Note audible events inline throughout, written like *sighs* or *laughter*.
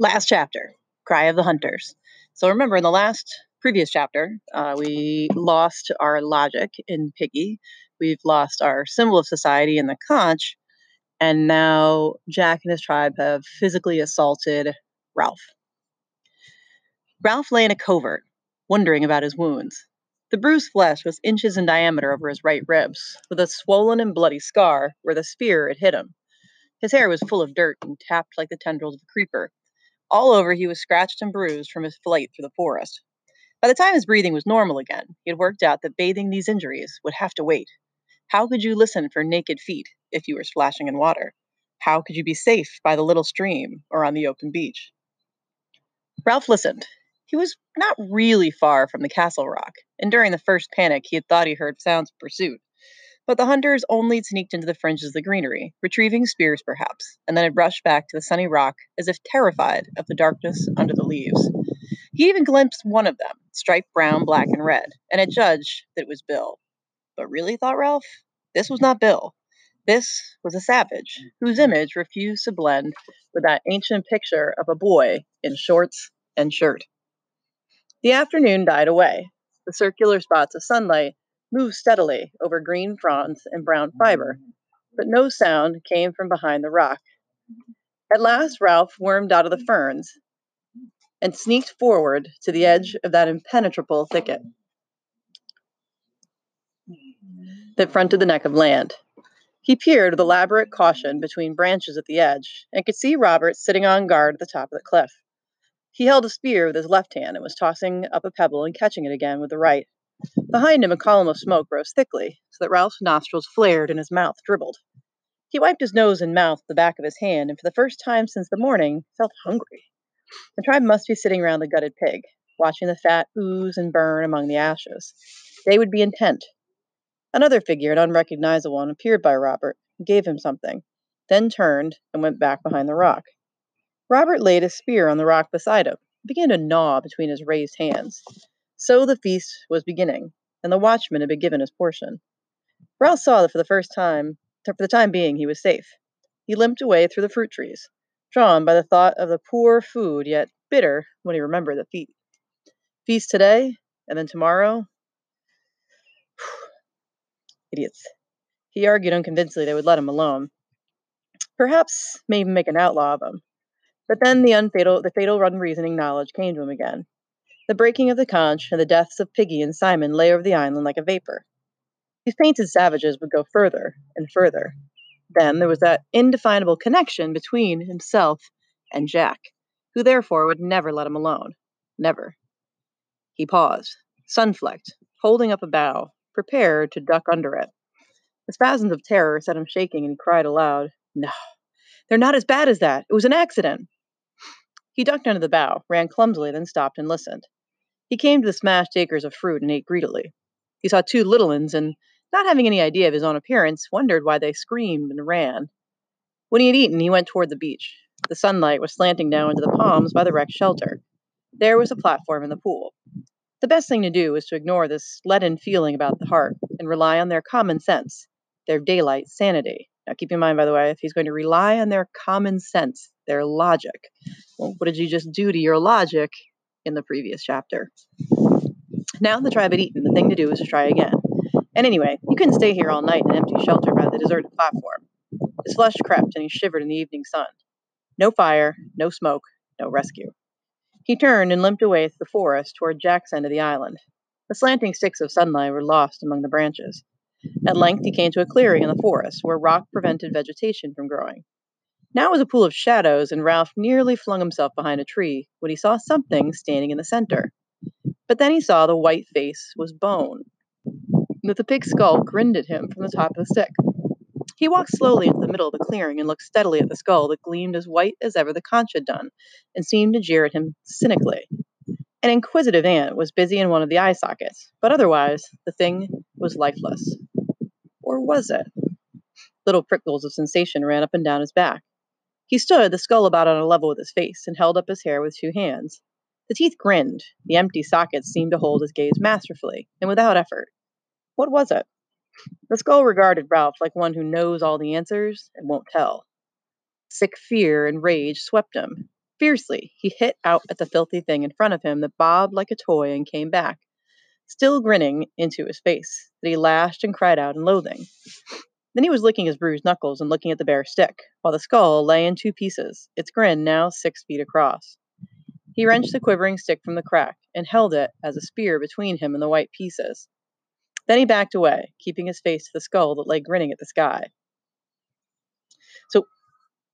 Last chapter Cry of the Hunters. So remember, in the last previous chapter, uh, we lost our logic in Piggy, we've lost our symbol of society in the conch, and now Jack and his tribe have physically assaulted Ralph. Ralph lay in a covert, wondering about his wounds. The bruised flesh was inches in diameter over his right ribs, with a swollen and bloody scar where the spear had hit him. His hair was full of dirt and tapped like the tendrils of a creeper. All over, he was scratched and bruised from his flight through the forest. By the time his breathing was normal again, he had worked out that bathing these injuries would have to wait. How could you listen for naked feet if you were splashing in water? How could you be safe by the little stream or on the open beach? Ralph listened, he was not really far from the castle rock, and during the first panic he had thought he heard sounds of pursuit. But the hunters only sneaked into the fringes of the greenery, retrieving spears perhaps, and then had rushed back to the sunny rock as if terrified of the darkness under the leaves. He even glimpsed one of them, striped brown, black, and red, and had judged that it was Bill. But really, thought Ralph, this was not Bill. This was a savage, whose image refused to blend with that ancient picture of a boy in shorts and shirt. The afternoon died away. The circular spots of sunlight moved steadily over green fronds and brown fiber, mm. but no sound came from behind the rock. At last, Ralph wormed out of the ferns and sneaked forward to the edge of that impenetrable thicket that fronted the neck of land. He peered with elaborate caution between branches at the edge and could see Robert sitting on guard at the top of the cliff. He held a spear with his left hand and was tossing up a pebble and catching it again with the right. Behind him, a column of smoke rose thickly, so that Ralph's nostrils flared and his mouth dribbled. He wiped his nose and mouth with the back of his hand, and for the first time since the morning, felt hungry. The tribe must be sitting round the gutted pig, watching the fat ooze and burn among the ashes. They would be intent. Another figure, an unrecognizable one, appeared by Robert, and gave him something, then turned and went back behind the rock. Robert laid a spear on the rock beside him, and began to gnaw between his raised hands. So the feast was beginning, and the watchman had been given his portion. Ralph saw that for the first time, for the time being, he was safe. He limped away through the fruit trees, drawn by the thought of the poor food, yet bitter when he remembered the feast. Feast today, and then tomorrow. *sighs* Idiots. He argued unconvincingly they would let him alone. Perhaps maybe make an outlaw of him. But then the unfatal, the fatal unreasoning knowledge came to him again. The breaking of the conch and the deaths of Piggy and Simon lay over the island like a vapor. These painted savages would go further and further. Then there was that indefinable connection between himself and Jack, who therefore would never let him alone. Never. He paused, sun-flecked, holding up a bough, prepared to duck under it. The spasms of terror set him shaking, and he cried aloud, No, they're not as bad as that. It was an accident. He ducked under the bough, ran clumsily, then stopped and listened. He came to the smashed acres of fruit and ate greedily. He saw two little ones and, not having any idea of his own appearance, wondered why they screamed and ran. When he had eaten, he went toward the beach. The sunlight was slanting down into the palms by the wrecked shelter. There was a platform in the pool. The best thing to do was to ignore this leaden feeling about the heart and rely on their common sense, their daylight sanity. Now, keep in mind, by the way, if he's going to rely on their common sense, their logic. Well, what did you just do to your logic in the previous chapter? Now the tribe had eaten. The thing to do was to try again. And anyway, he couldn't stay here all night in an empty shelter by the deserted platform. His flesh crept and he shivered in the evening sun. No fire, no smoke, no rescue. He turned and limped away through the forest toward Jack's end of the island. The slanting sticks of sunlight were lost among the branches. At length he came to a clearing in the forest where rock prevented vegetation from growing. Now it was a pool of shadows, and Ralph nearly flung himself behind a tree when he saw something standing in the center. But then he saw the white face was bone, and that the pig's skull grinned at him from the top of the stick. He walked slowly into the middle of the clearing and looked steadily at the skull that gleamed as white as ever the conch had done, and seemed to jeer at him cynically. An inquisitive ant was busy in one of the eye sockets, but otherwise the thing was lifeless. Or was it? Little prickles of sensation ran up and down his back. He stood, the skull about on a level with his face, and held up his hair with two hands. The teeth grinned. The empty sockets seemed to hold his gaze masterfully, and without effort. What was it? The skull regarded Ralph like one who knows all the answers and won't tell. Sick fear and rage swept him. Fiercely, he hit out at the filthy thing in front of him that bobbed like a toy and came back, still grinning into his face, that he lashed and cried out in loathing. Then he was licking his bruised knuckles and looking at the bare stick, while the skull lay in two pieces, its grin now six feet across. He wrenched the quivering stick from the crack and held it as a spear between him and the white pieces. Then he backed away, keeping his face to the skull that lay grinning at the sky. So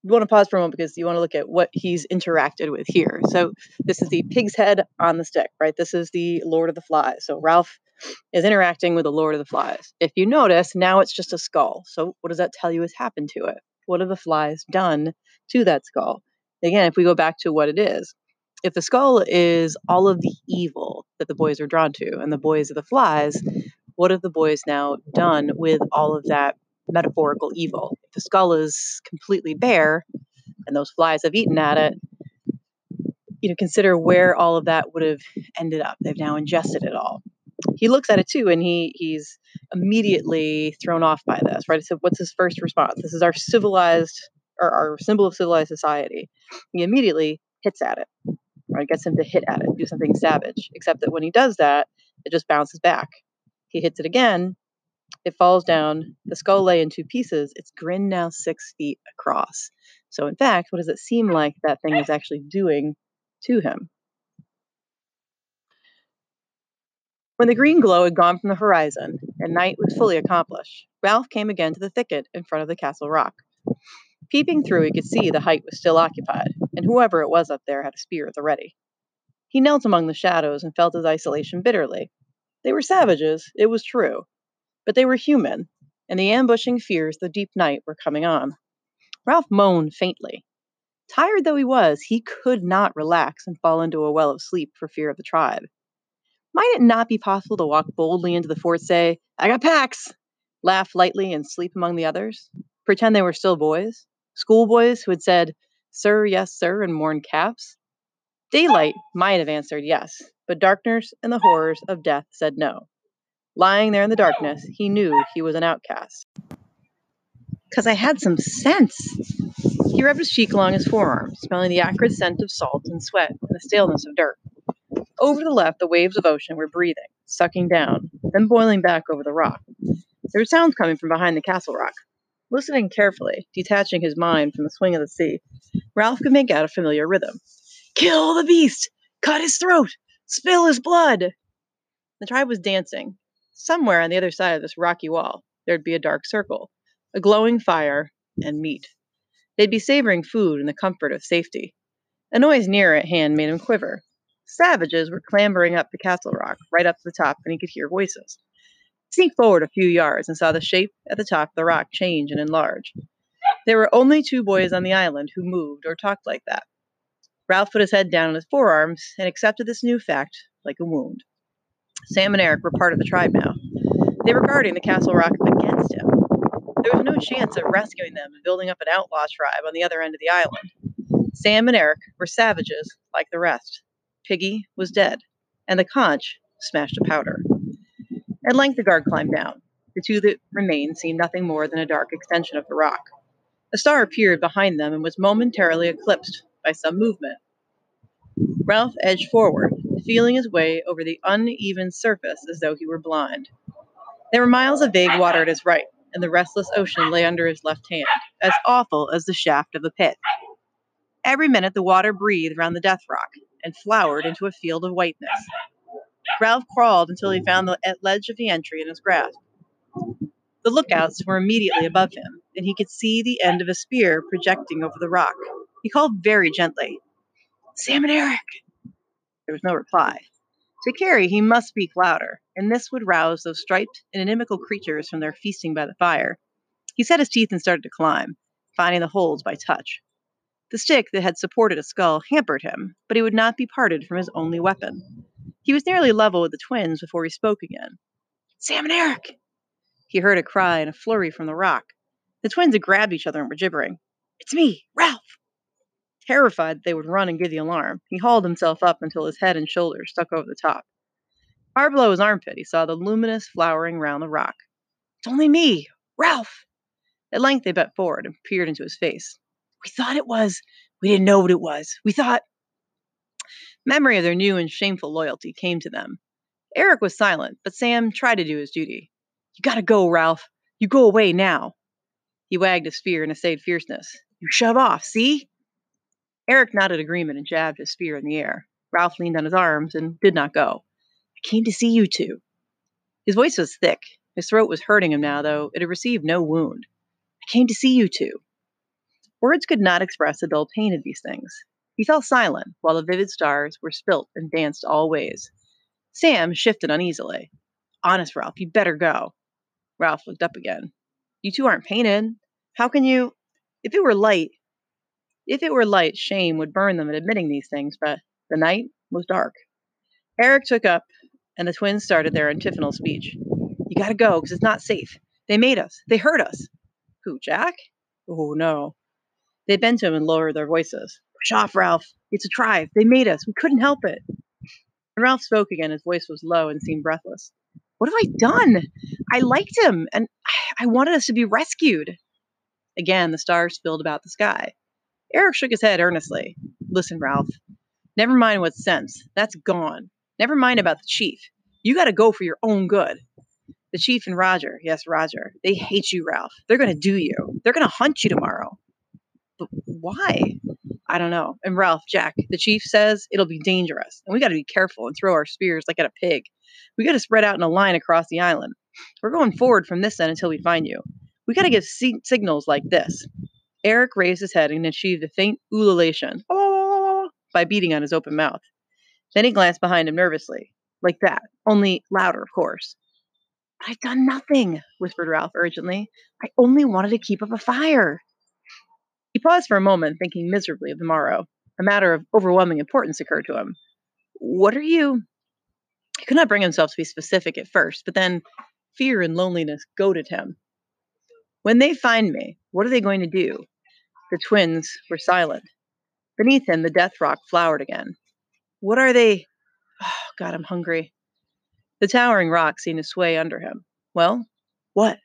you want to pause for a moment because you want to look at what he's interacted with here. So this is the pig's head on the stick, right? This is the Lord of the Flies. So Ralph is interacting with the Lord of the Flies. If you notice, now it's just a skull. So what does that tell you has happened to it? What have the flies done to that skull? Again, if we go back to what it is, if the skull is all of the evil that the boys are drawn to, and the boys are the flies, what have the boys now done with all of that metaphorical evil? If the skull is completely bare and those flies have eaten at it, you know, consider where all of that would have ended up. They've now ingested it all. He looks at it too, and he he's immediately thrown off by this, right? So, what's his first response? This is our civilized, or our symbol of civilized society. He immediately hits at it, right? Gets him to hit at it, do something savage. Except that when he does that, it just bounces back. He hits it again, it falls down. The skull lay in two pieces. Its grin now six feet across. So, in fact, what does it seem like that thing is actually doing to him? When the green glow had gone from the horizon and night was fully accomplished, Ralph came again to the thicket in front of the castle rock. Peeping through, he could see the height was still occupied, and whoever it was up there had a spear at the ready. He knelt among the shadows and felt his isolation bitterly. They were savages, it was true, but they were human, and the ambushing fears of the deep night were coming on. Ralph moaned faintly. Tired though he was, he could not relax and fall into a well of sleep for fear of the tribe. Might it not be possible to walk boldly into the fort, say, I got pax, laugh lightly and sleep among the others? Pretend they were still boys? Schoolboys who had said, Sir, yes, sir, and worn caps? Daylight might have answered yes, but darkness and the horrors of death said no. Lying there in the darkness, he knew he was an outcast. Because I had some sense. He rubbed his cheek along his forearm, smelling the acrid scent of salt and sweat and the staleness of dirt. Over the left, the waves of ocean were breathing, sucking down, then boiling back over the rock. There were sounds coming from behind the castle rock. Listening carefully, detaching his mind from the swing of the sea, Ralph could make out a familiar rhythm. Kill the beast! Cut his throat! Spill his blood! The tribe was dancing. Somewhere on the other side of this rocky wall, there'd be a dark circle, a glowing fire, and meat. They'd be savoring food in the comfort of safety. A noise near at hand made him quiver. Savages were clambering up the castle rock, right up to the top, and he could hear voices. He sneaked forward a few yards and saw the shape at the top of the rock change and enlarge. There were only two boys on the island who moved or talked like that. Ralph put his head down on his forearms and accepted this new fact like a wound. Sam and Eric were part of the tribe now. They were guarding the castle rock against him. There was no chance of rescuing them and building up an outlaw tribe on the other end of the island. Sam and Eric were savages like the rest. Piggy was dead, and the conch smashed to powder. At length the guard climbed down. The two that remained seemed nothing more than a dark extension of the rock. A star appeared behind them and was momentarily eclipsed by some movement. Ralph edged forward, feeling his way over the uneven surface as though he were blind. There were miles of vague water at his right, and the restless ocean lay under his left hand, as awful as the shaft of a pit. Every minute the water breathed round the death rock, and flowered into a field of whiteness. Ralph crawled until he found the eh, ledge of the entry in his grasp. The lookouts were immediately above him, and he could see the end of a spear projecting over the rock. He called very gently, Sam and Eric. There was no reply. To carry, he must speak louder, and this would rouse those striped and inimical creatures from their feasting by the fire. He set his teeth and started to climb, finding the holds by touch. The stick that had supported a skull hampered him, but he would not be parted from his only weapon. He was nearly level with the twins before he spoke again. Sam and Eric! He heard a cry and a flurry from the rock. The twins had grabbed each other and were gibbering. It's me, Ralph! Terrified that they would run and give the alarm, he hauled himself up until his head and shoulders stuck over the top. Far below his armpit, he saw the luminous flowering round the rock. It's only me, Ralph! At length they bent forward and peered into his face. We thought it was. We didn't know what it was. We thought. Memory of their new and shameful loyalty came to them. Eric was silent, but Sam tried to do his duty. You gotta go, Ralph. You go away now. He wagged his spear in and essayed fierceness. You shove off, see? Eric nodded agreement and jabbed his spear in the air. Ralph leaned on his arms and did not go. I came to see you two. His voice was thick. His throat was hurting him now, though it had received no wound. I came to see you two. Words could not express the dull pain of these things. He fell silent while the vivid stars were spilt and danced all ways. Sam shifted uneasily. Honest, Ralph, you better go. Ralph looked up again. You two aren't painted. How can you? If it were light, if it were light, shame would burn them at admitting these things, but the night was dark. Eric took up, and the twins started their antiphonal speech. You gotta go, because it's not safe. They made us. They hurt us. Who, Jack? Oh, no. They bent to him and lowered their voices. Push off, Ralph. It's a tribe. They made us. We couldn't help it. When Ralph spoke again, his voice was low and seemed breathless. What have I done? I liked him, and I wanted us to be rescued. Again, the stars filled about the sky. Eric shook his head earnestly. Listen, Ralph. Never mind what sense. That's gone. Never mind about the chief. You got to go for your own good. The chief and Roger, yes, Roger, they hate you, Ralph. They're going to do you. They're going to hunt you tomorrow. But why? I don't know. And Ralph, Jack, the chief says it'll be dangerous, and we got to be careful and throw our spears like at a pig. We got to spread out in a line across the island. We're going forward from this end until we find you. We got to give si- signals like this. Eric raised his head and achieved a faint ululation by beating on his open mouth. Then he glanced behind him nervously, like that, only louder, of course. I've done nothing, whispered Ralph urgently. I only wanted to keep up a fire. Paused for a moment, thinking miserably of the morrow. A matter of overwhelming importance occurred to him. What are you? He could not bring himself to be specific at first, but then fear and loneliness goaded him. When they find me, what are they going to do? The twins were silent. Beneath him, the death rock flowered again. What are they? Oh, God, I'm hungry. The towering rock seemed to sway under him. Well, what?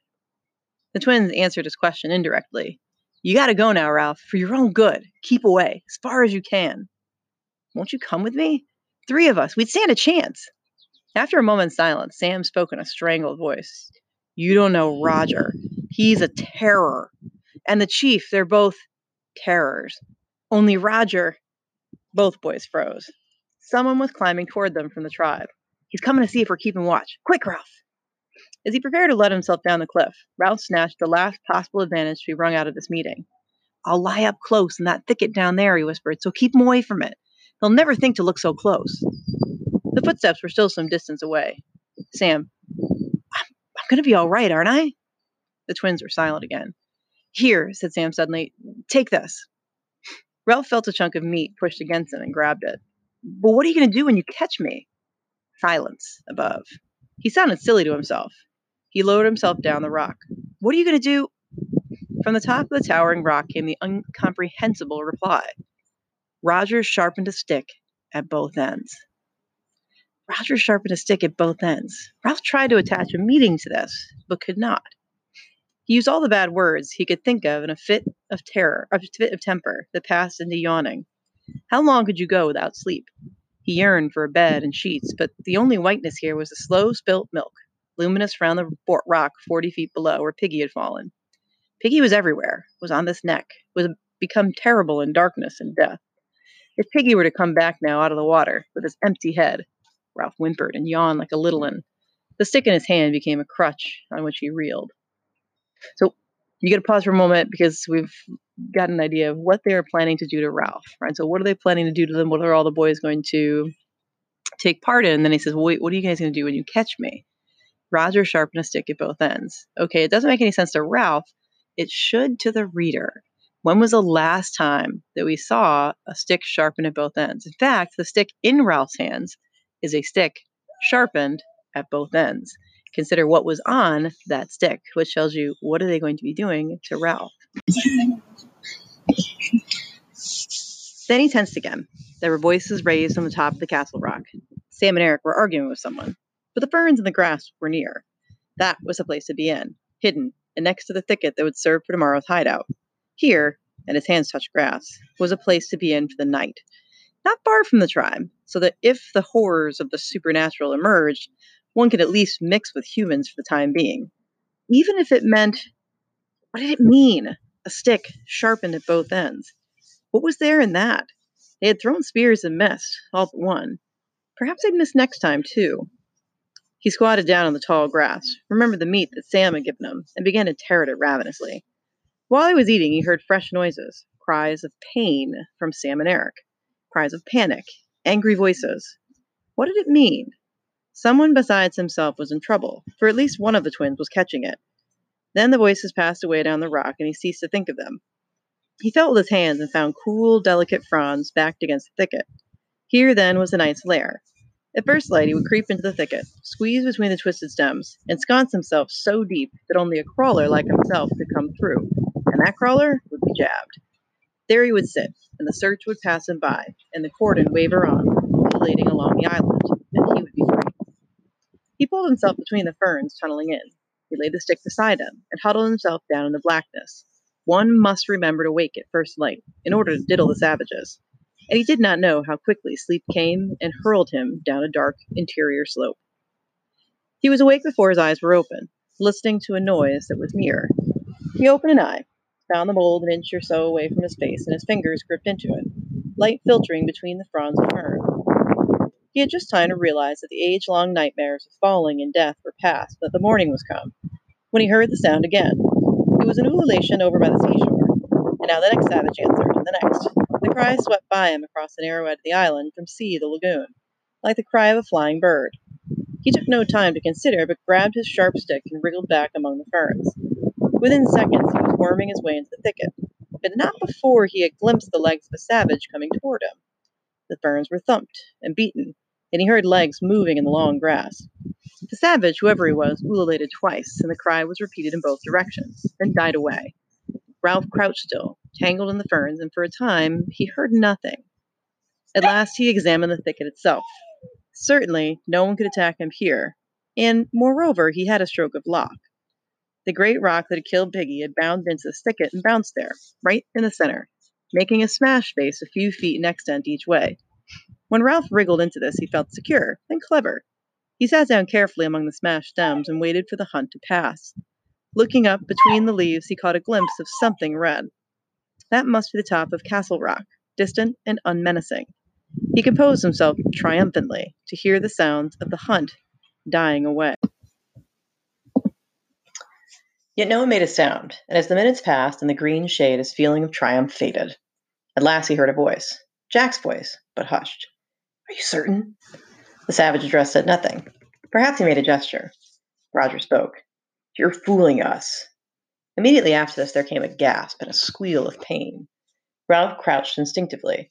The twins answered his question indirectly. You gotta go now, Ralph, for your own good. Keep away, as far as you can. Won't you come with me? Three of us, we'd stand a chance. After a moment's silence, Sam spoke in a strangled voice. You don't know Roger. He's a terror. And the chief, they're both terrors. Only Roger. Both boys froze. Someone was climbing toward them from the tribe. He's coming to see if we're keeping watch. Quick, Ralph! As he prepared to let himself down the cliff, Ralph snatched the last possible advantage to be wrung out of this meeting. I'll lie up close in that thicket down there, he whispered, so keep him away from it. He'll never think to look so close. The footsteps were still some distance away. Sam, I'm, I'm going to be all right, aren't I? The twins were silent again. Here, said Sam suddenly, take this. Ralph felt a chunk of meat pushed against him and grabbed it. But what are you going to do when you catch me? Silence above. He sounded silly to himself. He lowered himself down the rock. What are you going to do? From the top of the towering rock came the incomprehensible reply Roger sharpened a stick at both ends. Roger sharpened a stick at both ends. Ralph tried to attach a meaning to this, but could not. He used all the bad words he could think of in a fit of terror, a fit of temper that passed into yawning. How long could you go without sleep? He yearned for a bed and sheets, but the only whiteness here was the slow spilt milk, luminous round the rock forty feet below where Piggy had fallen. Piggy was everywhere, was on this neck, was become terrible in darkness and death. If Piggy were to come back now out of the water with his empty head, Ralph whimpered and yawned like a little one. The stick in his hand became a crutch on which he reeled. So you get to pause for a moment because we've got an idea of what they're planning to do to Ralph, right? So what are they planning to do to them? What are all the boys going to take part in? And then he says, wait, what are you guys going to do when you catch me? Roger sharpened a stick at both ends. Okay, it doesn't make any sense to Ralph. It should to the reader. When was the last time that we saw a stick sharpened at both ends? In fact, the stick in Ralph's hands is a stick sharpened at both ends. Consider what was on that stick, which tells you what are they going to be doing to Ralph. then he tensed again. There were voices raised from the top of the castle rock. Sam and Eric were arguing with someone, but the ferns and the grass were near. That was the place to be in, hidden and next to the thicket that would serve for tomorrow's hideout. Here, and his hands touched grass, was a place to be in for the night. Not far from the tribe, so that if the horrors of the supernatural emerged, one could at least mix with humans for the time being. Even if it meant. What did it mean? A stick sharpened at both ends. What was there in that? They had thrown spears and missed, all but one. Perhaps they'd miss next time, too. He squatted down on the tall grass, remembered the meat that Sam had given him, and began to tear at it ravenously. While he was eating, he heard fresh noises cries of pain from Sam and Eric, cries of panic, angry voices. What did it mean? Someone besides himself was in trouble, for at least one of the twins was catching it. Then the voices passed away down the rock, and he ceased to think of them. He felt with his hands and found cool, delicate fronds backed against the thicket. Here, then, was the night's lair. At first light, he would creep into the thicket, squeeze between the twisted stems, ensconce himself so deep that only a crawler like himself could come through, and that crawler would be jabbed. There he would sit, and the search would pass him by, and the cordon waver on, undulating along the island, and he would be free. He pulled himself between the ferns, tunneling in. He laid the stick beside him, and huddled himself down in the blackness. One must remember to wake at first light, in order to diddle the savages and he did not know how quickly sleep came and hurled him down a dark interior slope. He was awake before his eyes were open, listening to a noise that was near. He opened an eye, found the mold an inch or so away from his face, and his fingers gripped into it, light filtering between the fronds of fern. He had just time to realize that the age long nightmares of falling and death were past, that the morning was come, when he heard the sound again. It was an ululation over by the seashore, and now the next savage answered, and the next. The cry swept by him across the narrow edge of the island from sea to lagoon, like the cry of a flying bird. He took no time to consider, but grabbed his sharp stick and wriggled back among the ferns. Within seconds, he was worming his way into the thicket, but not before he had glimpsed the legs of a savage coming toward him. The ferns were thumped and beaten, and he heard legs moving in the long grass. The savage, whoever he was, ululated twice, and the cry was repeated in both directions, then died away. Ralph crouched still, tangled in the ferns, and for a time he heard nothing. At last he examined the thicket itself. Certainly, no one could attack him here, and moreover, he had a stroke of luck. The great rock that had killed Piggy had bounded into the thicket and bounced there, right in the center, making a smash space a few feet in extent each way. When Ralph wriggled into this, he felt secure and clever. He sat down carefully among the smashed stems and waited for the hunt to pass. Looking up between the leaves, he caught a glimpse of something red. That must be the top of Castle Rock, distant and unmenacing. He composed himself triumphantly to hear the sounds of the hunt dying away. Yet no one made a sound, and as the minutes passed and the green shade, his feeling of triumph faded. At last he heard a voice, Jack's voice, but hushed. Are you certain? The savage address said nothing. Perhaps he made a gesture. Roger spoke. You're fooling us. Immediately after this, there came a gasp and a squeal of pain. Ralph crouched instinctively.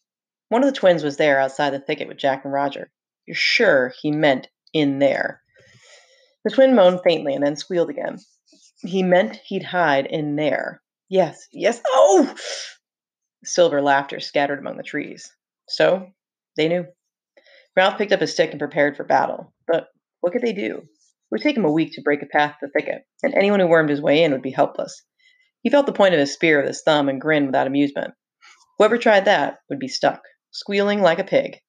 One of the twins was there outside the thicket with Jack and Roger. You're sure he meant in there. The twin moaned faintly and then squealed again. He meant he'd hide in there. Yes, yes. Oh! Silver laughter scattered among the trees. So, they knew. Ralph picked up his stick and prepared for battle. But what could they do? It would take him a week to break a path to the thicket, and anyone who wormed his way in would be helpless. He felt the point of his spear with his thumb and grinned without amusement. Whoever tried that would be stuck, squealing like a pig.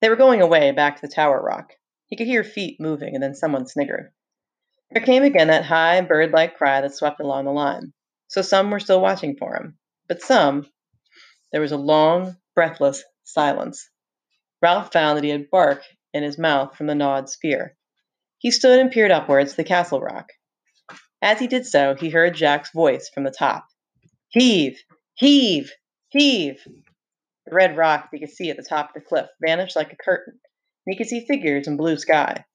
They were going away, back to the tower rock. He could hear feet moving, and then someone sniggered. There came again that high, bird like cry that swept along the line. So some were still watching for him. But some. There was a long, breathless silence. Ralph found that he had bark in his mouth from the gnawed spear. He stood and peered upwards to the castle rock. As he did so, he heard Jack's voice from the top Heave! Heave! Heave! The red rock that he could see at the top of the cliff vanished like a curtain, and he could see figures in blue sky.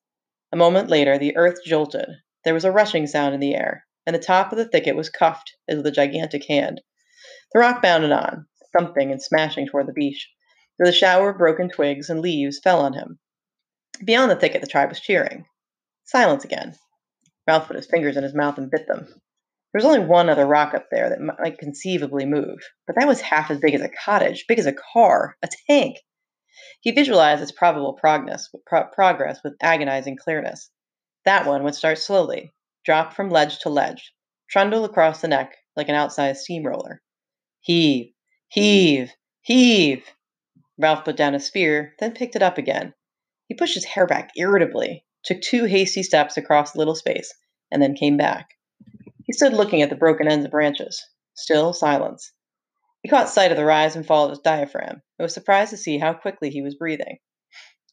A moment later, the earth jolted. There was a rushing sound in the air, and the top of the thicket was cuffed as with a gigantic hand. The rock bounded on, thumping and smashing toward the beach. With a shower of broken twigs and leaves fell on him. Beyond the thicket, the tribe was cheering. Silence again. Ralph put his fingers in his mouth and bit them. There was only one other rock up there that might conceivably move, but that was half as big as a cottage, big as a car, a tank. He visualized its probable progress, pro- progress with agonizing clearness. That one would start slowly, drop from ledge to ledge, trundle across the neck like an outsized steamroller. Heave, heave, heave. Ralph put down his spear, then picked it up again. He pushed his hair back irritably, took two hasty steps across the little space, and then came back. He stood looking at the broken ends of branches. Still silence. He caught sight of the rise and fall of his diaphragm, and was surprised to see how quickly he was breathing.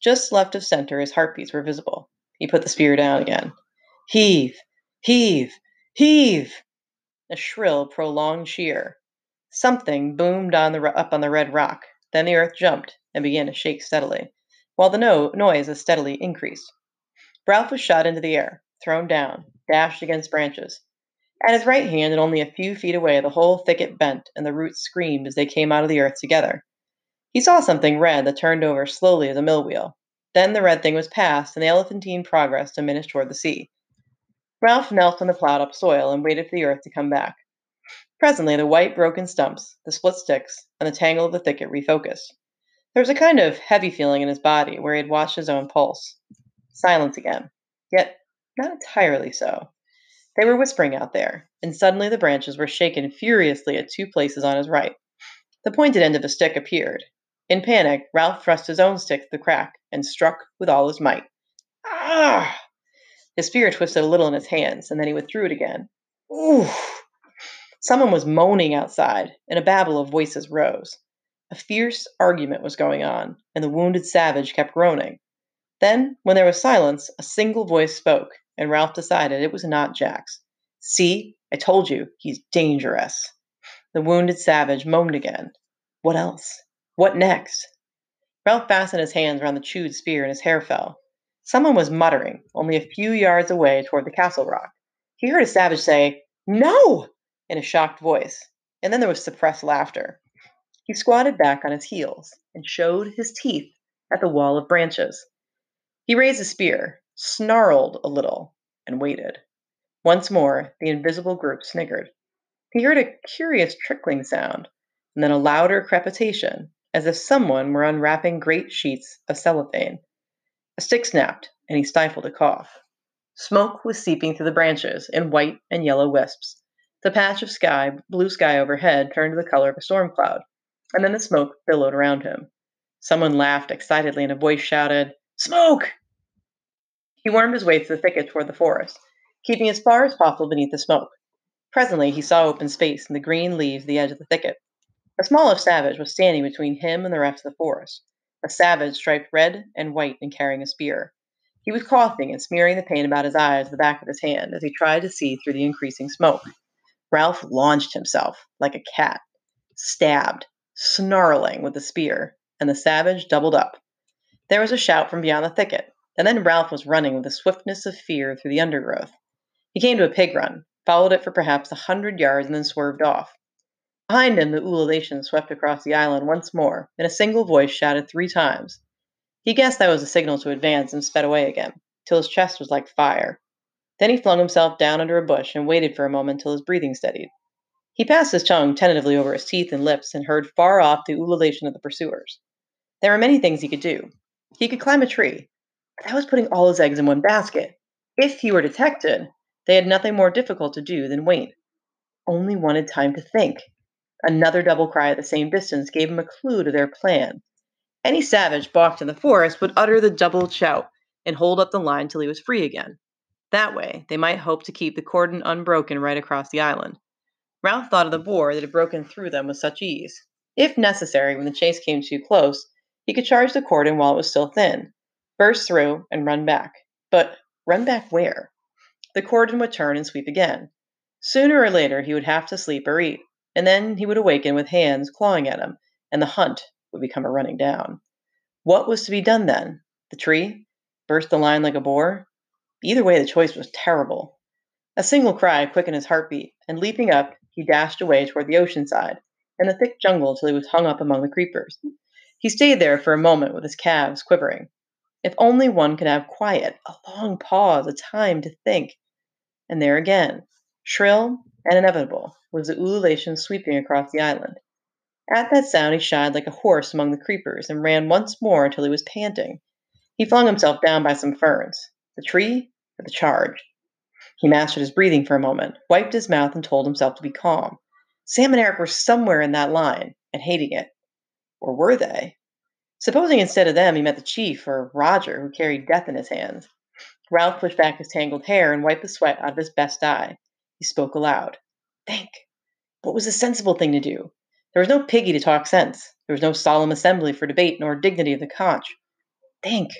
Just left of center, his heartbeats were visible. He put the spear down again. Heave, heave, heave! A shrill, prolonged cheer. Something boomed on the, up on the red rock. Then the earth jumped and began to shake steadily, while the no- noise as steadily increased. Ralph was shot into the air, thrown down, dashed against branches. At his right hand and only a few feet away, the whole thicket bent and the roots screamed as they came out of the earth together. He saw something red that turned over slowly as a mill wheel. Then the red thing was past, and the elephantine progress diminished toward the sea. Ralph knelt on the plowed up soil and waited for the earth to come back. Presently, the white, broken stumps, the split sticks, and the tangle of the thicket refocused. There was a kind of heavy feeling in his body where he had watched his own pulse. Silence again, yet not entirely so. They were whispering out there, and suddenly the branches were shaken furiously at two places on his right. The pointed end of a stick appeared, in panic, Ralph thrust his own stick through the crack and struck with all his might. Ah! His spear twisted a little in his hands, and then he withdrew it again. Oof! Someone was moaning outside, and a babble of voices rose. A fierce argument was going on, and the wounded savage kept groaning. Then, when there was silence, a single voice spoke, and Ralph decided it was not Jack's. See, I told you, he's dangerous. The wounded savage moaned again. What else? What next? Ralph fastened his hands around the chewed spear and his hair fell. Someone was muttering, only a few yards away toward the castle rock. He heard a savage say, No! in a shocked voice, and then there was suppressed laughter. He squatted back on his heels and showed his teeth at the wall of branches. He raised a spear, snarled a little, and waited. Once more, the invisible group sniggered. He heard a curious trickling sound, and then a louder crepitation, as if someone were unwrapping great sheets of cellophane. A stick snapped, and he stifled a cough. Smoke was seeping through the branches in white and yellow wisps. The patch of sky, blue sky overhead, turned to the color of a storm cloud, and then the smoke billowed around him. Someone laughed excitedly, and a voice shouted, Smoke! He wormed his way through the thicket toward the forest, keeping as far as possible beneath the smoke. Presently he saw open space in the green leaves at the edge of the thicket. A smaller savage was standing between him and the rest of the forest, a savage striped red and white and carrying a spear. He was coughing and smearing the paint about his eyes with the back of his hand as he tried to see through the increasing smoke. Ralph launched himself like a cat, stabbed, snarling with the spear, and the savage doubled up. There was a shout from beyond the thicket, and then Ralph was running with the swiftness of fear through the undergrowth. He came to a pig run, followed it for perhaps a hundred yards, and then swerved off. Behind him, the ululation swept across the island once more, and a single voice shouted three times. He guessed that was a signal to advance and sped away again, till his chest was like fire. Then he flung himself down under a bush and waited for a moment till his breathing steadied. He passed his tongue tentatively over his teeth and lips and heard far off the ululation of the pursuers. There were many things he could do. He could climb a tree, but that was putting all his eggs in one basket. If he were detected, they had nothing more difficult to do than wait. Only wanted time to think. Another double cry at the same distance gave him a clue to their plan. Any savage balked in the forest would utter the double shout and hold up the line till he was free again. That way, they might hope to keep the cordon unbroken right across the island. Ralph thought of the boar that had broken through them with such ease. If necessary, when the chase came too close, he could charge the cordon while it was still thin, burst through, and run back. But run back where? The cordon would turn and sweep again. Sooner or later, he would have to sleep or eat and then he would awaken with hands clawing at him, and the hunt would become a running down. What was to be done then? The tree? Burst the line like a boar? Either way, the choice was terrible. A single cry quickened his heartbeat, and leaping up, he dashed away toward the ocean side and the thick jungle till he was hung up among the creepers. He stayed there for a moment with his calves quivering. If only one could have quiet, a long pause, a time to think. And there again, shrill and inevitable, was the ululation sweeping across the island. At that sound he shied like a horse among the creepers and ran once more until he was panting. He flung himself down by some ferns. The tree or the charge? He mastered his breathing for a moment, wiped his mouth, and told himself to be calm. Sam and Eric were somewhere in that line and hating it. Or were they? Supposing instead of them he met the chief or Roger, who carried death in his hands. Ralph pushed back his tangled hair and wiped the sweat out of his best eye. He spoke aloud. Think. What was the sensible thing to do? There was no piggy to talk sense. There was no solemn assembly for debate nor dignity of the conch. Think.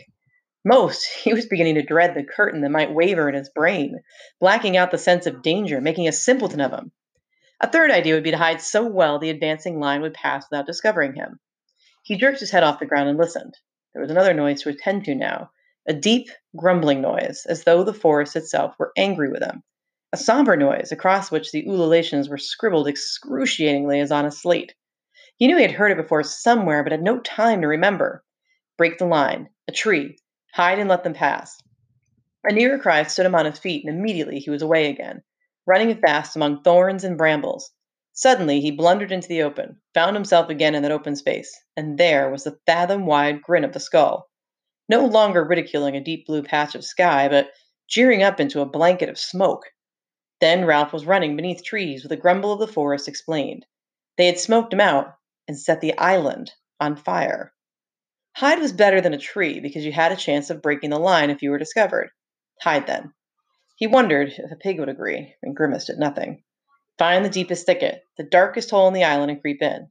Most, *laughs* he was beginning to dread the curtain that might waver in his brain, blacking out the sense of danger, making a simpleton of him. A third idea would be to hide so well the advancing line would pass without discovering him. He jerked his head off the ground and listened. There was another noise to attend to now, a deep, grumbling noise, as though the forest itself were angry with him. A somber noise, across which the ululations were scribbled excruciatingly as on a slate. He knew he had heard it before somewhere, but had no time to remember. Break the line. A tree. Hide and let them pass. A nearer cry stood him on his feet, and immediately he was away again, running fast among thorns and brambles. Suddenly he blundered into the open, found himself again in that open space, and there was the fathom wide grin of the skull. No longer ridiculing a deep blue patch of sky, but jeering up into a blanket of smoke. Then Ralph was running beneath trees with the grumble of the forest explained. They had smoked him out and set the island on fire. Hide was better than a tree because you had a chance of breaking the line if you were discovered. Hide then. He wondered if a pig would agree, and grimaced at nothing. Find the deepest thicket, the darkest hole in the island, and creep in.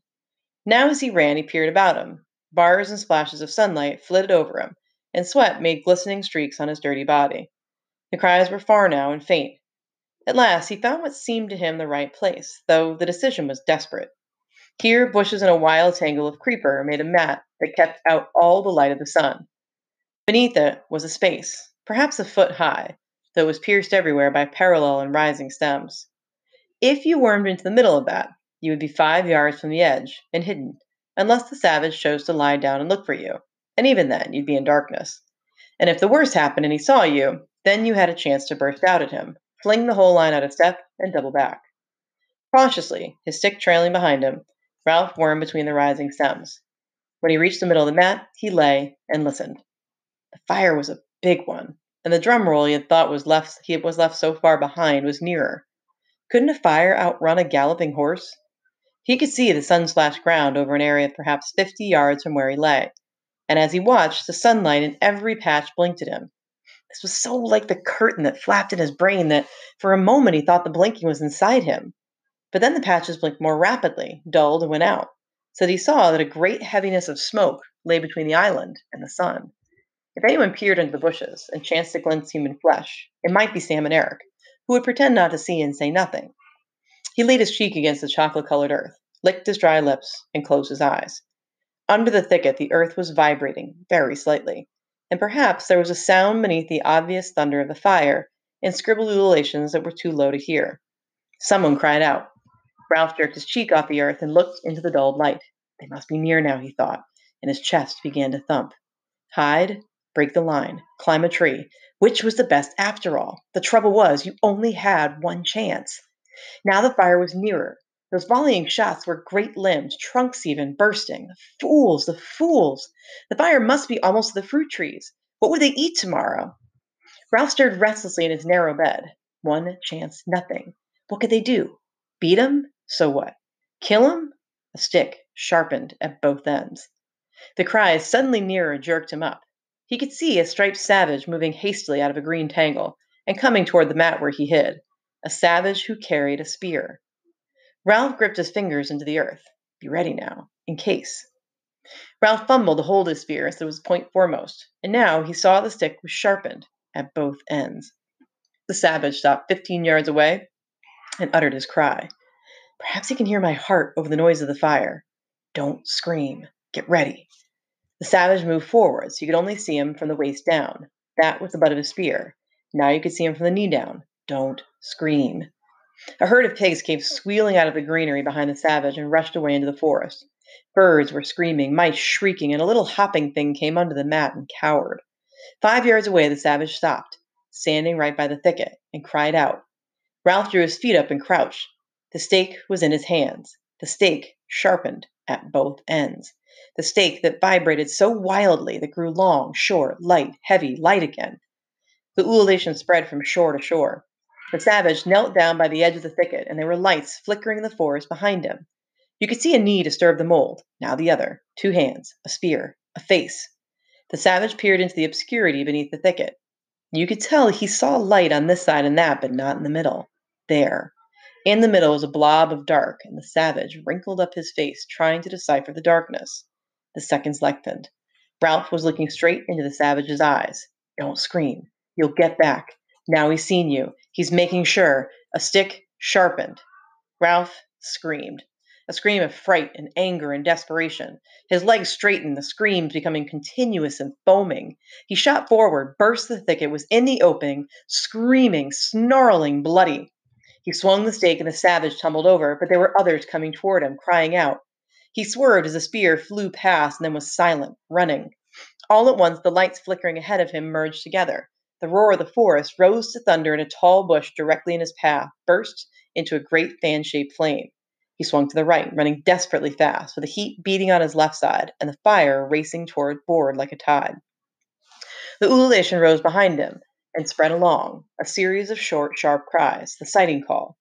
Now, as he ran, he peered about him. Bars and splashes of sunlight flitted over him, and sweat made glistening streaks on his dirty body. The cries were far now and faint. At last, he found what seemed to him the right place, though the decision was desperate. Here, bushes and a wild tangle of creeper made a mat that kept out all the light of the sun. Beneath it was a space, perhaps a foot high, though it was pierced everywhere by parallel and rising stems. If you wormed into the middle of that, you would be five yards from the edge and hidden, unless the savage chose to lie down and look for you, and even then you'd be in darkness. And if the worst happened and he saw you, then you had a chance to burst out at him, fling the whole line out of step, and double back. Cautiously, his stick trailing behind him, Ralph wormed between the rising stems. When he reached the middle of the mat, he lay and listened. The fire was a big one, and the drum roll he had thought was left he was left so far behind was nearer. Couldn't a fire outrun a galloping horse? He could see the sun-splashed ground over an area of perhaps fifty yards from where he lay, and as he watched, the sunlight in every patch blinked at him. This was so like the curtain that flapped in his brain that for a moment he thought the blinking was inside him. But then the patches blinked more rapidly, dulled, and went out, so that he saw that a great heaviness of smoke lay between the island and the sun. If anyone peered into the bushes and chanced to glimpse human flesh, it might be Sam and Eric, who would pretend not to see and say nothing. He laid his cheek against the chocolate colored earth, licked his dry lips, and closed his eyes. Under the thicket, the earth was vibrating very slightly, and perhaps there was a sound beneath the obvious thunder of the fire in scribbled ululations that were too low to hear. Someone cried out, Ralph jerked his cheek off the earth and looked into the dulled light. They must be near now, he thought, and his chest began to thump. Hide, break the line, climb a tree. Which was the best after all? The trouble was, you only had one chance. Now the fire was nearer. Those volleying shots were great limbs, trunks even, bursting. The fools, the fools! The fire must be almost to the fruit trees. What would they eat tomorrow? Ralph stirred restlessly in his narrow bed. One chance, nothing. What could they do? Beat him? So what? Kill him? A stick, sharpened at both ends. The cries suddenly nearer jerked him up. He could see a striped savage moving hastily out of a green tangle and coming toward the mat where he hid. A savage who carried a spear. Ralph gripped his fingers into the earth. Be ready now, in case. Ralph fumbled to hold his spear as it was point foremost, and now he saw the stick was sharpened at both ends. The savage stopped fifteen yards away and uttered his cry. Perhaps he can hear my heart over the noise of the fire. Don't scream. Get ready. The savage moved forward, so you could only see him from the waist down. That was the butt of his spear. Now you could see him from the knee down. Don't scream. A herd of pigs came squealing out of the greenery behind the savage and rushed away into the forest. Birds were screaming, mice shrieking, and a little hopping thing came under the mat and cowered. Five yards away, the savage stopped, standing right by the thicket, and cried out. Ralph drew his feet up and crouched. The stake was in his hands, the stake sharpened at both ends, the stake that vibrated so wildly that grew long, short, light, heavy, light again. The ululation spread from shore to shore. The savage knelt down by the edge of the thicket, and there were lights flickering in the forest behind him. You could see a knee disturb the mold, now the other, two hands, a spear, a face. The savage peered into the obscurity beneath the thicket. You could tell he saw light on this side and that, but not in the middle. There. In the middle was a blob of dark, and the savage wrinkled up his face, trying to decipher the darkness. The seconds lengthened. Ralph was looking straight into the savage's eyes. Don't scream. You'll get back. Now he's seen you. He's making sure. A stick sharpened. Ralph screamed. A scream of fright and anger and desperation. His legs straightened, the screams becoming continuous and foaming. He shot forward, burst the thicket, was in the opening, screaming, snarling, bloody. He swung the stake and the savage tumbled over, but there were others coming toward him, crying out. He swerved as a spear flew past and then was silent, running. All at once, the lights flickering ahead of him merged together. The roar of the forest rose to thunder, and a tall bush directly in his path burst into a great fan shaped flame. He swung to the right, running desperately fast, with the heat beating on his left side and the fire racing toward board like a tide. The ululation rose behind him and spread along, a series of short, sharp cries, the sighting call.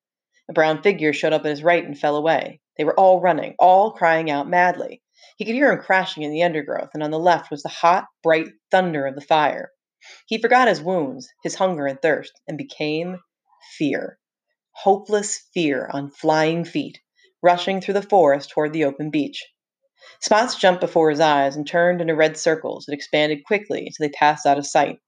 A brown figure showed up at his right and fell away. They were all running, all crying out madly. He could hear him crashing in the undergrowth, and on the left was the hot, bright thunder of the fire. He forgot his wounds, his hunger and thirst, and became fear. Hopeless fear on flying feet, rushing through the forest toward the open beach. Spots jumped before his eyes and turned into red circles that expanded quickly until they passed out of sight.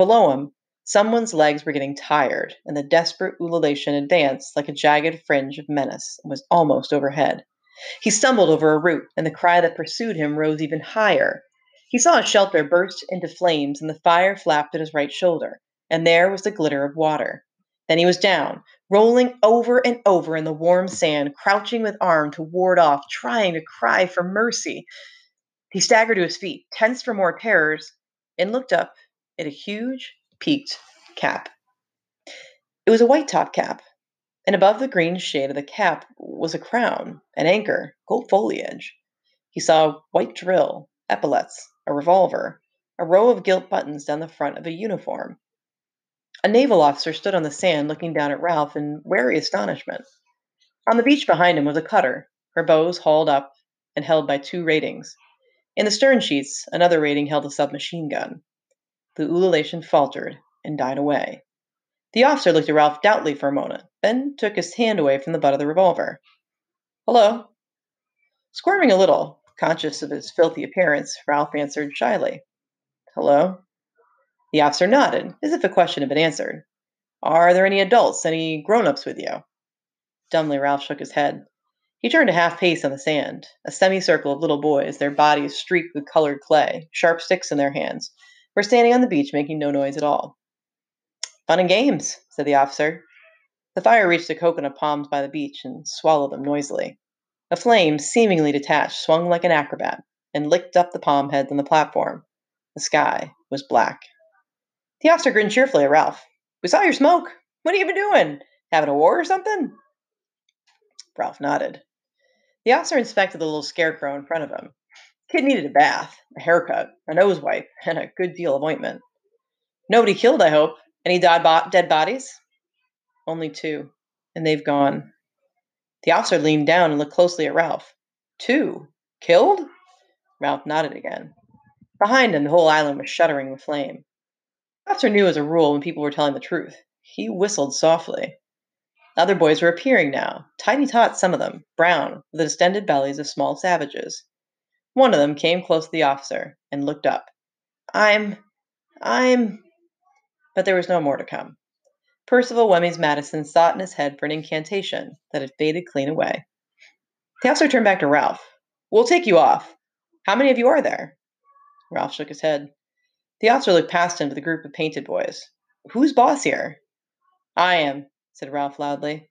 Below him, someone's legs were getting tired, and the desperate ululation advanced like a jagged fringe of menace and was almost overhead. He stumbled over a root, and the cry that pursued him rose even higher. He saw a shelter burst into flames, and the fire flapped at his right shoulder, and there was the glitter of water. Then he was down, rolling over and over in the warm sand, crouching with arm to ward off, trying to cry for mercy. He staggered to his feet, tense for more terrors, and looked up a huge, peaked cap. It was a white top cap, and above the green shade of the cap was a crown, an anchor, gold foliage. He saw a white drill, epaulets, a revolver, a row of gilt buttons down the front of a uniform. A naval officer stood on the sand looking down at Ralph in wary astonishment. On the beach behind him was a cutter, her bows hauled up and held by two ratings. In the stern sheets, another rating held a submachine gun. The ululation faltered and died away. The officer looked at Ralph doubtfully for a moment, then took his hand away from the butt of the revolver. Hello. Squirming a little, conscious of his filthy appearance, Ralph answered shyly. Hello. The officer nodded, as if a question had been answered. Are there any adults, any grown ups with you? Dumbly, Ralph shook his head. He turned a half pace on the sand. A semicircle of little boys, their bodies streaked with colored clay, sharp sticks in their hands, were standing on the beach making no noise at all. Fun and games, said the officer. The fire reached the coconut palms by the beach and swallowed them noisily. A flame, seemingly detached, swung like an acrobat and licked up the palm heads on the platform. The sky was black. The officer grinned cheerfully at Ralph. We saw your smoke. What have you been doing? Having a war or something? Ralph nodded. The officer inspected the little scarecrow in front of him. Kid needed a bath, a haircut, a nose wipe, *laughs* and a good deal of ointment. Nobody killed, I hope, any dead bodies? Only two, and they've gone. The officer leaned down and looked closely at Ralph. Two? Killed? Ralph nodded again. Behind him, the whole island was shuddering with flame. Officer knew as a rule when people were telling the truth. He whistled softly. Other boys were appearing now, tiny tots, some of them, brown, with the distended bellies of small savages. One of them came close to the officer and looked up. I'm. I'm. But there was no more to come. Percival Wemys Madison sought in his head for an incantation that had faded clean away. The officer turned back to Ralph. We'll take you off. How many of you are there? Ralph shook his head. The officer looked past him to the group of painted boys. Who's boss here? I am, said Ralph loudly.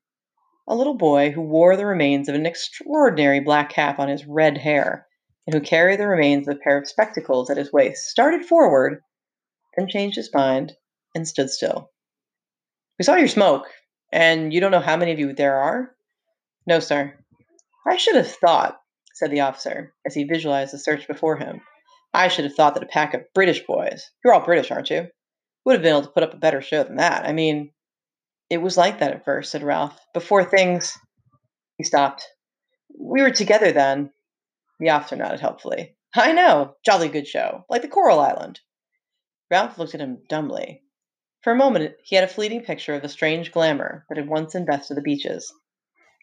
A little boy who wore the remains of an extraordinary black cap on his red hair, and who carried the remains of a pair of spectacles at his waist, started forward, then changed his mind and stood still. We saw your smoke, and you don't know how many of you there are? No, sir. I should have thought, said the officer, as he visualized the search before him. I should have thought that a pack of British boys, you're all British, aren't you? Would have been able to put up a better show than that. I mean, It was like that at first, said Ralph. Before things. He stopped. We were together then. The officer nodded helpfully. I know. Jolly good show. Like the Coral Island. Ralph looked at him dumbly. For a moment, he had a fleeting picture of the strange glamour that had once invested the beaches.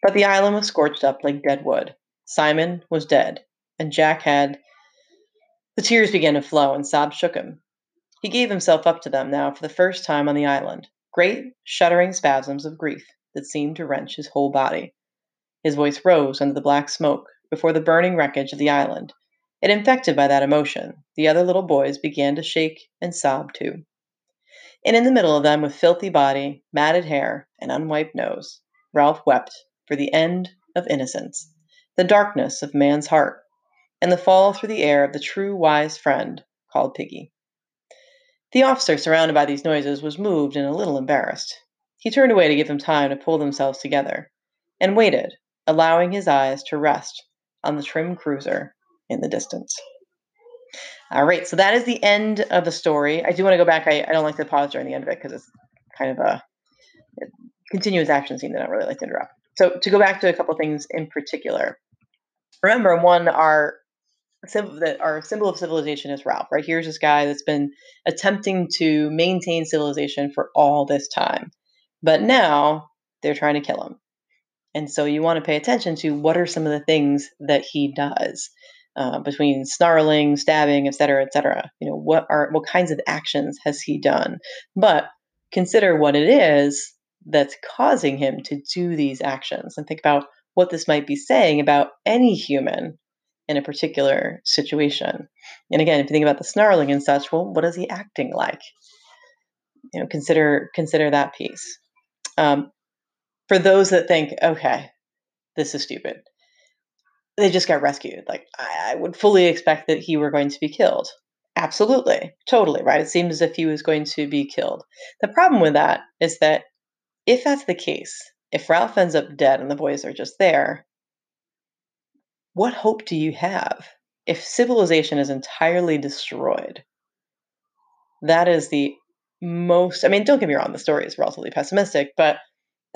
But the island was scorched up like dead wood. Simon was dead, and Jack had. The tears began to flow, and sobs shook him. He gave himself up to them now for the first time on the island, great, shuddering spasms of grief that seemed to wrench his whole body. His voice rose under the black smoke before the burning wreckage of the island, and infected by that emotion, the other little boys began to shake and sob too. And in the middle of them, with filthy body, matted hair, and unwiped nose, Ralph wept for the end of innocence, the darkness of man's heart, and the fall through the air of the true wise friend called Piggy. The officer, surrounded by these noises, was moved and a little embarrassed. He turned away to give them time to pull themselves together, and waited, allowing his eyes to rest on the trim cruiser in the distance. All right, so that is the end of the story. I do want to go back. I, I don't like to pause during the end of it because it's kind of a continuous action scene that I really like to interrupt. So to go back to a couple things in particular, remember one, our that our symbol of civilization is Ralph. Right here's this guy that's been attempting to maintain civilization for all this time, but now they're trying to kill him. And so you want to pay attention to what are some of the things that he does. Uh, between snarling, stabbing, etc., etc. You know, what are what kinds of actions has he done? But consider what it is that's causing him to do these actions, and think about what this might be saying about any human in a particular situation. And again, if you think about the snarling and such, well, what is he acting like? You know, consider consider that piece. Um, for those that think, okay, this is stupid they just got rescued. Like I, I would fully expect that he were going to be killed. Absolutely, totally right. It seemed as if he was going to be killed. The problem with that is that if that's the case, if Ralph ends up dead and the boys are just there, what hope do you have? If civilization is entirely destroyed, that is the most. I mean, don't get me wrong, the story is relatively pessimistic, but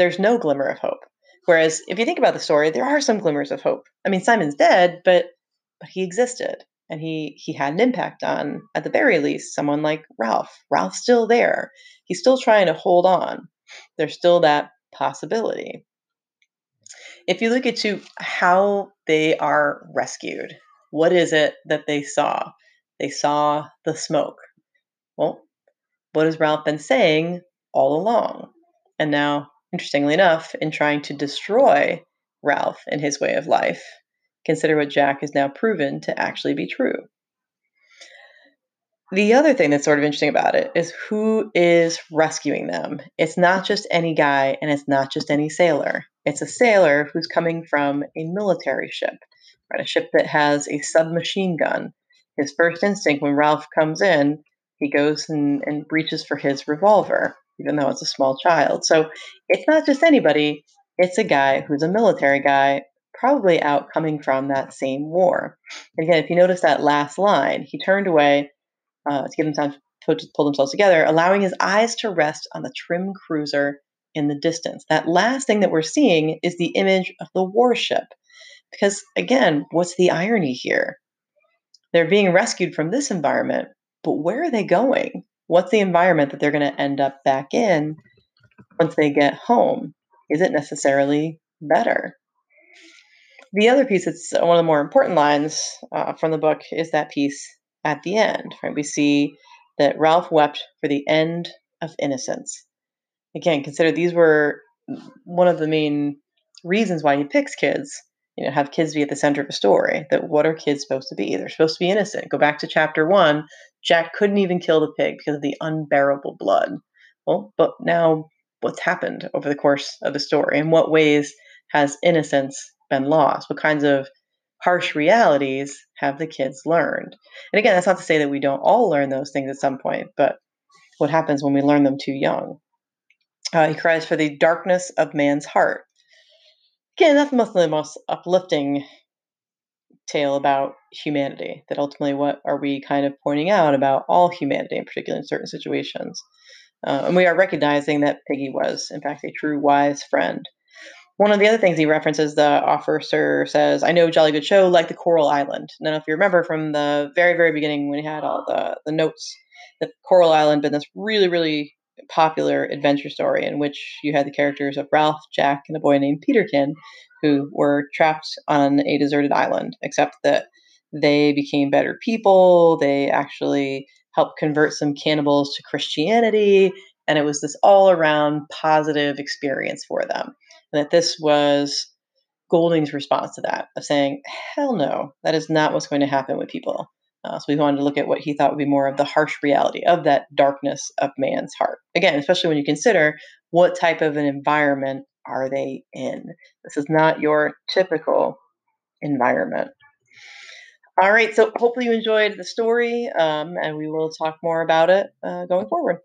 there's no glimmer of hope. Whereas if you think about the story, there are some glimmers of hope. I mean, Simon's dead, but but he existed and he he had an impact on at the very least someone like Ralph. Ralph's still there. He's still trying to hold on. There's still that possibility. If you look into how they are rescued, what is it that they saw? They saw the smoke. Well, what has Ralph been saying all along? And now Interestingly enough, in trying to destroy Ralph and his way of life, consider what Jack has now proven to actually be true. The other thing that's sort of interesting about it is who is rescuing them. It's not just any guy and it's not just any sailor. It's a sailor who's coming from a military ship, right? A ship that has a submachine gun. His first instinct when Ralph comes in, he goes and, and reaches for his revolver even though it's a small child. So it's not just anybody, it's a guy who's a military guy, probably out coming from that same war. And again, if you notice that last line, he turned away uh, to give them time to pull themselves together, allowing his eyes to rest on the trim cruiser in the distance. That last thing that we're seeing is the image of the warship. Because again, what's the irony here? They're being rescued from this environment, but where are they going? What's the environment that they're going to end up back in once they get home? Is it necessarily better? The other piece that's one of the more important lines uh, from the book is that piece at the end. Right? We see that Ralph wept for the end of innocence. Again, consider these were one of the main reasons why he picks kids you know have kids be at the center of a story that what are kids supposed to be they're supposed to be innocent go back to chapter one jack couldn't even kill the pig because of the unbearable blood. Well but now what's happened over the course of the story? In what ways has innocence been lost? What kinds of harsh realities have the kids learned? And again that's not to say that we don't all learn those things at some point but what happens when we learn them too young? Uh, he cries for the darkness of man's heart. Again, that's mostly the most uplifting tale about humanity. That ultimately, what are we kind of pointing out about all humanity, in particular in certain situations? Uh, and we are recognizing that Piggy was, in fact, a true wise friend. One of the other things he references, the officer says, I know Jolly Good Show like the Coral Island. Now, if you remember from the very, very beginning when he had all the, the notes, the Coral Island been this really, really popular adventure story in which you had the characters of Ralph, Jack, and a boy named Peterkin who were trapped on a deserted island, except that they became better people. They actually helped convert some cannibals to Christianity. And it was this all around positive experience for them. And that this was Golding's response to that of saying, hell no, that is not what's going to happen with people. Uh, so we wanted to look at what he thought would be more of the harsh reality of that darkness of man's heart. Again, especially when you consider what type of an environment are they in. This is not your typical environment. All right, so hopefully you enjoyed the story, um, and we will talk more about it uh, going forward.